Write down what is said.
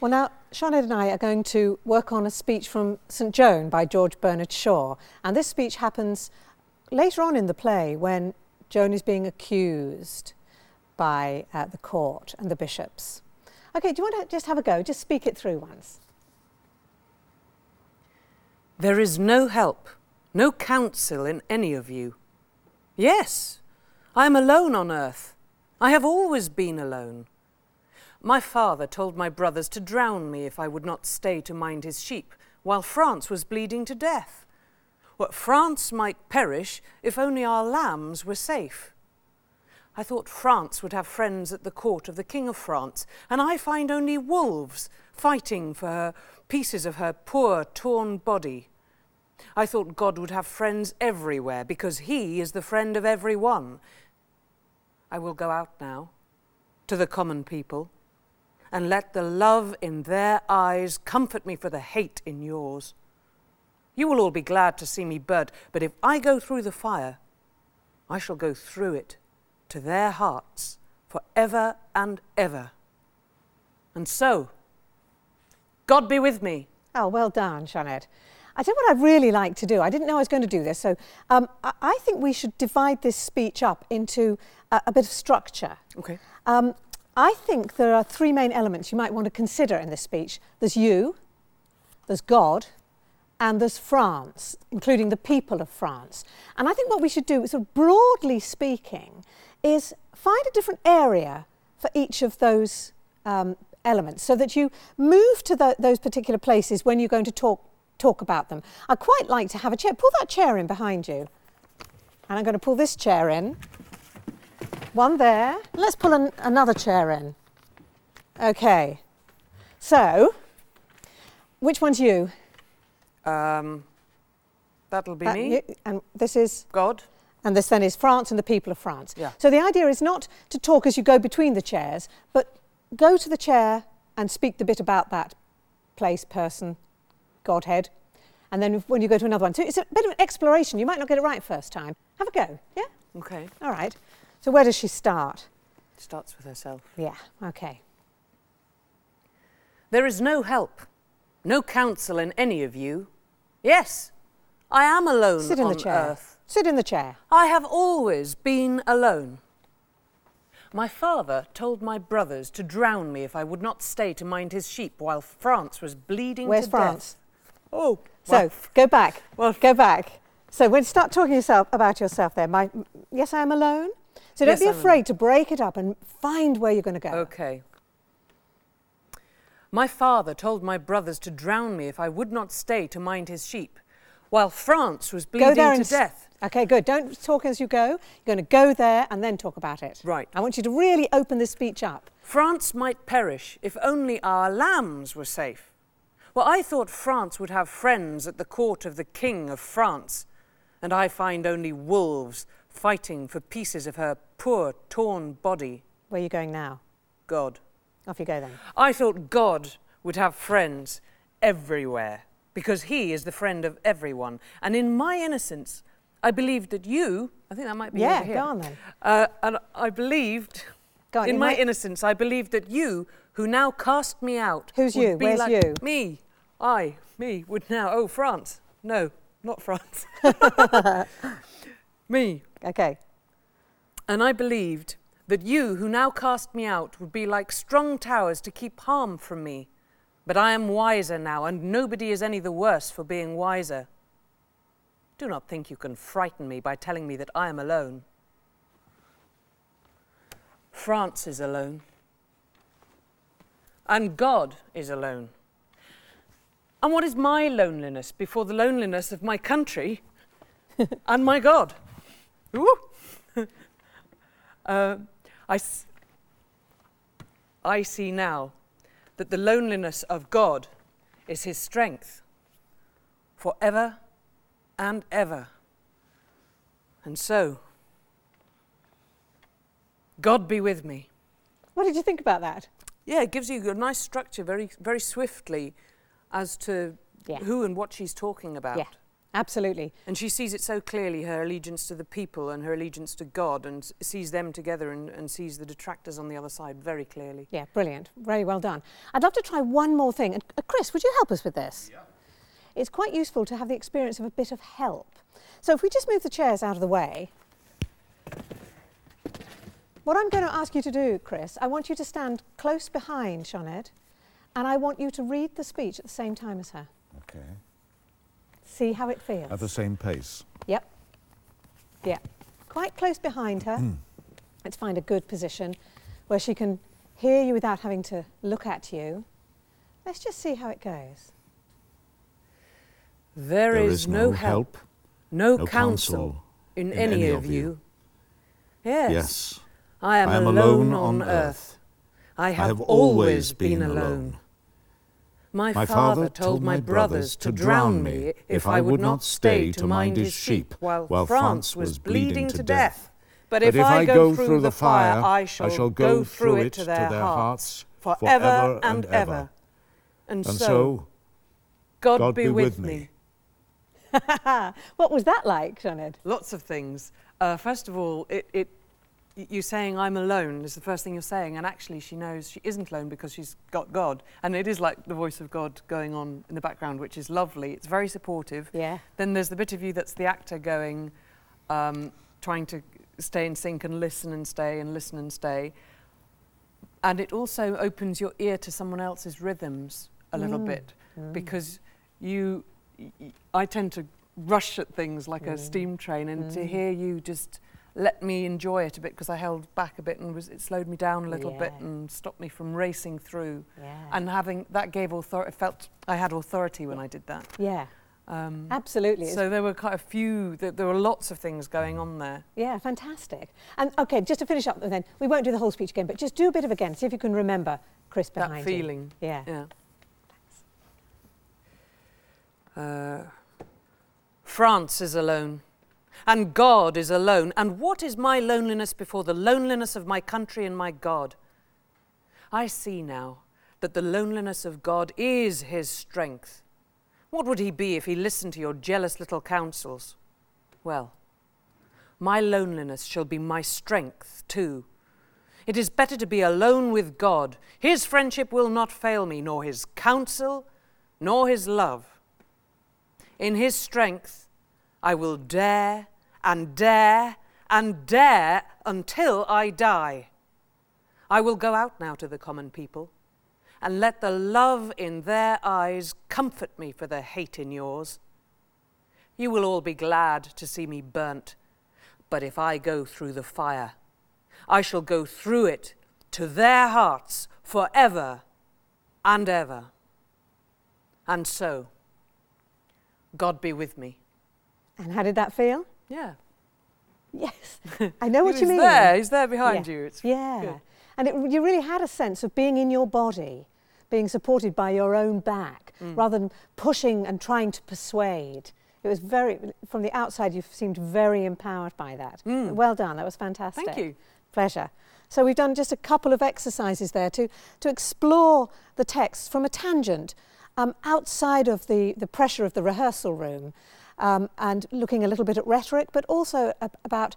Well, now, Charlotte and I are going to work on a speech from St Joan by George Bernard Shaw. And this speech happens later on in the play when Joan is being accused by uh, the court and the bishops. Okay, do you want to just have a go? Just speak it through once. There is no help, no counsel in any of you. Yes, I am alone on earth. I have always been alone. My father told my brothers to drown me if I would not stay to mind his sheep, while France was bleeding to death. What France might perish if only our lambs were safe. I thought France would have friends at the court of the King of France, and I find only wolves fighting for her pieces of her poor, torn body. I thought God would have friends everywhere because He is the friend of every one. I will go out now to the common people and let the love in their eyes comfort me for the hate in yours. You will all be glad to see me burnt, but if I go through the fire, I shall go through it to their hearts for ever and ever. And so, God be with me. Oh, well done, Sinead. I you what I'd really like to do. I didn't know I was going to do this, so um, I, I think we should divide this speech up into a, a bit of structure. Okay. Um, I think there are three main elements you might want to consider in this speech. There's you, there's God, and there's France, including the people of France. And I think what we should do, sort of broadly speaking, is find a different area for each of those um, elements so that you move to the, those particular places when you're going to talk, talk about them. I'd quite like to have a chair. Pull that chair in behind you. And I'm going to pull this chair in. One there. Let's pull an, another chair in. Okay. So, which one's you? Um, that'll be That me. you- and this is, God. and this then is France and the people of France. Yeah. So the idea is not to talk as you go between the chairs, but go to the chair and speak the bit about that place, person, Godhead. And then when you go to another one, so it's a bit of an exploration. You might not get it right first time. Have a go. Yeah? Okay. All right. So where does she start? Starts with herself. Yeah. Okay. There is no help, no counsel in any of you. Yes, I am alone Sit in on the chair. earth. Sit in the chair. I have always been alone. My father told my brothers to drown me if I would not stay to mind his sheep while France was bleeding Where's to France? death. Oh, So go back. well- go back. So when you start talking yourself about yourself there, my, yes, I am alone. So don't Yes, be afraid to break it up and find where you're going to go. Okay. My father told my brothers to drown me if I would not stay to mind his sheep, while France was bleeding to death. Okay, good. Don't talk as you go. You're going to go there and then talk about it. Right. I want you to really open this speech up. France might perish if only our lambs were safe. Well, I thought France would have friends at the court of the King of France, and I find only wolves fighting for pieces of her poor, torn body. Where are you going now? God. Off you go then. I thought God would have friends everywhere because He is the friend of everyone. And in my innocence, I believed that you, I think that might be Yeah, over here. go on then. Uh, and I believed, on, in my might- innocence, I believed that you, who now cast me out, Who's you? Where's like you? Me, I, me, would now. Oh, France. No, not France. me. Okay. And I believed that you, who now cast me out, would be like strong towers to keep harm from me. But I am wiser now, and nobody is any the worse for being wiser. Do not think you can frighten me by telling me that I am alone. France is alone. And God is alone. And what is my loneliness before the loneliness of my country and my God? Ooh. Uh, I, s- I see now that the loneliness of God is his strength forever and ever. And so, God be with me. What did you think about that? Yeah, it gives you a nice structure very, very swiftly as to Yeah. who and what she's talking about. Yeah. Absolutely. And she sees it so clearly her allegiance to the people and her allegiance to God, and sees them together and, and sees the detractors on the other side very clearly. Yeah, brilliant. Very well done. I'd love to try one more thing. And uh, Chris, would you help us with this? Yeah. It's quite useful to have the experience of a bit of help. So if we just move the chairs out of the way. What I'm going to ask you to do, Chris, I want you to stand close behind Sinead and I want you to read the speech at the same time as her. Okay. See how it feels. At the same pace. Yep. Yeah. Quite close behind her. Hmm. Let's find a good position where she can hear you without having to look at you. Let's just see how it goes. there is, no help, no, counsel, in, any, of you. Yes. Yes. I am, I am alone, alone on on earth. I have, have always always been been alone. Alone. My, My father told my brothers to drown me if I would not stay to mind his sheep while France was bleeding to death. But if I go through the fire, I shall go through it to their hearts forever and ever. And And so, so, God, God be with me. What was that like, Sinead? Lots of things. Uh, first of all, it, it, y- you saying I'm alone is the first thing you're saying, and actually she knows she isn't alone because she's got God, and it is like the voice of God going on in the background, which is lovely. It's very supportive. Yeah. Then there's the bit of you that's the actor going, um, trying to stay in sync and listen and stay and listen and stay. And it also opens your ear to someone else's rhythms a little mm. bit mm. because you, I tend to rush at things like a mm. steam train, and to hear you just let me enjoy it a bit because I held back a bit and was, it slowed me down a little bit and stopped me from racing through. Yeah. And having that gave authority, felt I had authority when I did that. Yeah, Um, absolutely. So there were quite a few, there, there were lots of things going on there. yeah, fantastic. And okay, just to finish up then, we won't do the whole speech again, but just do a bit of again. See if you can remember Chris behind that you. feeling. Yeah. Yeah. Uh, France is alone, and God is alone. And what is my loneliness before the loneliness of my country and my God? I see now that the loneliness of God is his strength. What would he be if he listened to your jealous little counsels? Well, my loneliness shall be my strength too. It is better to be alone with God. His friendship will not fail me, nor his counsel, nor his love. In his strength, I will dare and dare and dare until I die. I will go out now to the common people and let the love in their eyes comfort me for the hate in yours. You will all be glad to see me burnt, but if I go through the fire, I shall go through it to their hearts forever and ever. And so, God be with me. And how did that feel? Yeah. Yes, I know what you mean. there. He's there behind Yeah. you. It's yeah. good. And it, you really had a sense of being in your body, being supported by your own back, Mm. rather than pushing and trying to persuade. It was very, from the outside, you seemed very empowered by that. Mm. Well done, that was fantastic. Thank you. Pleasure. So we've done just a couple of exercises there to, to explore the text from a tangent um, outside of the, the pressure of the rehearsal room um, and looking a little bit at rhetoric, but also ab- about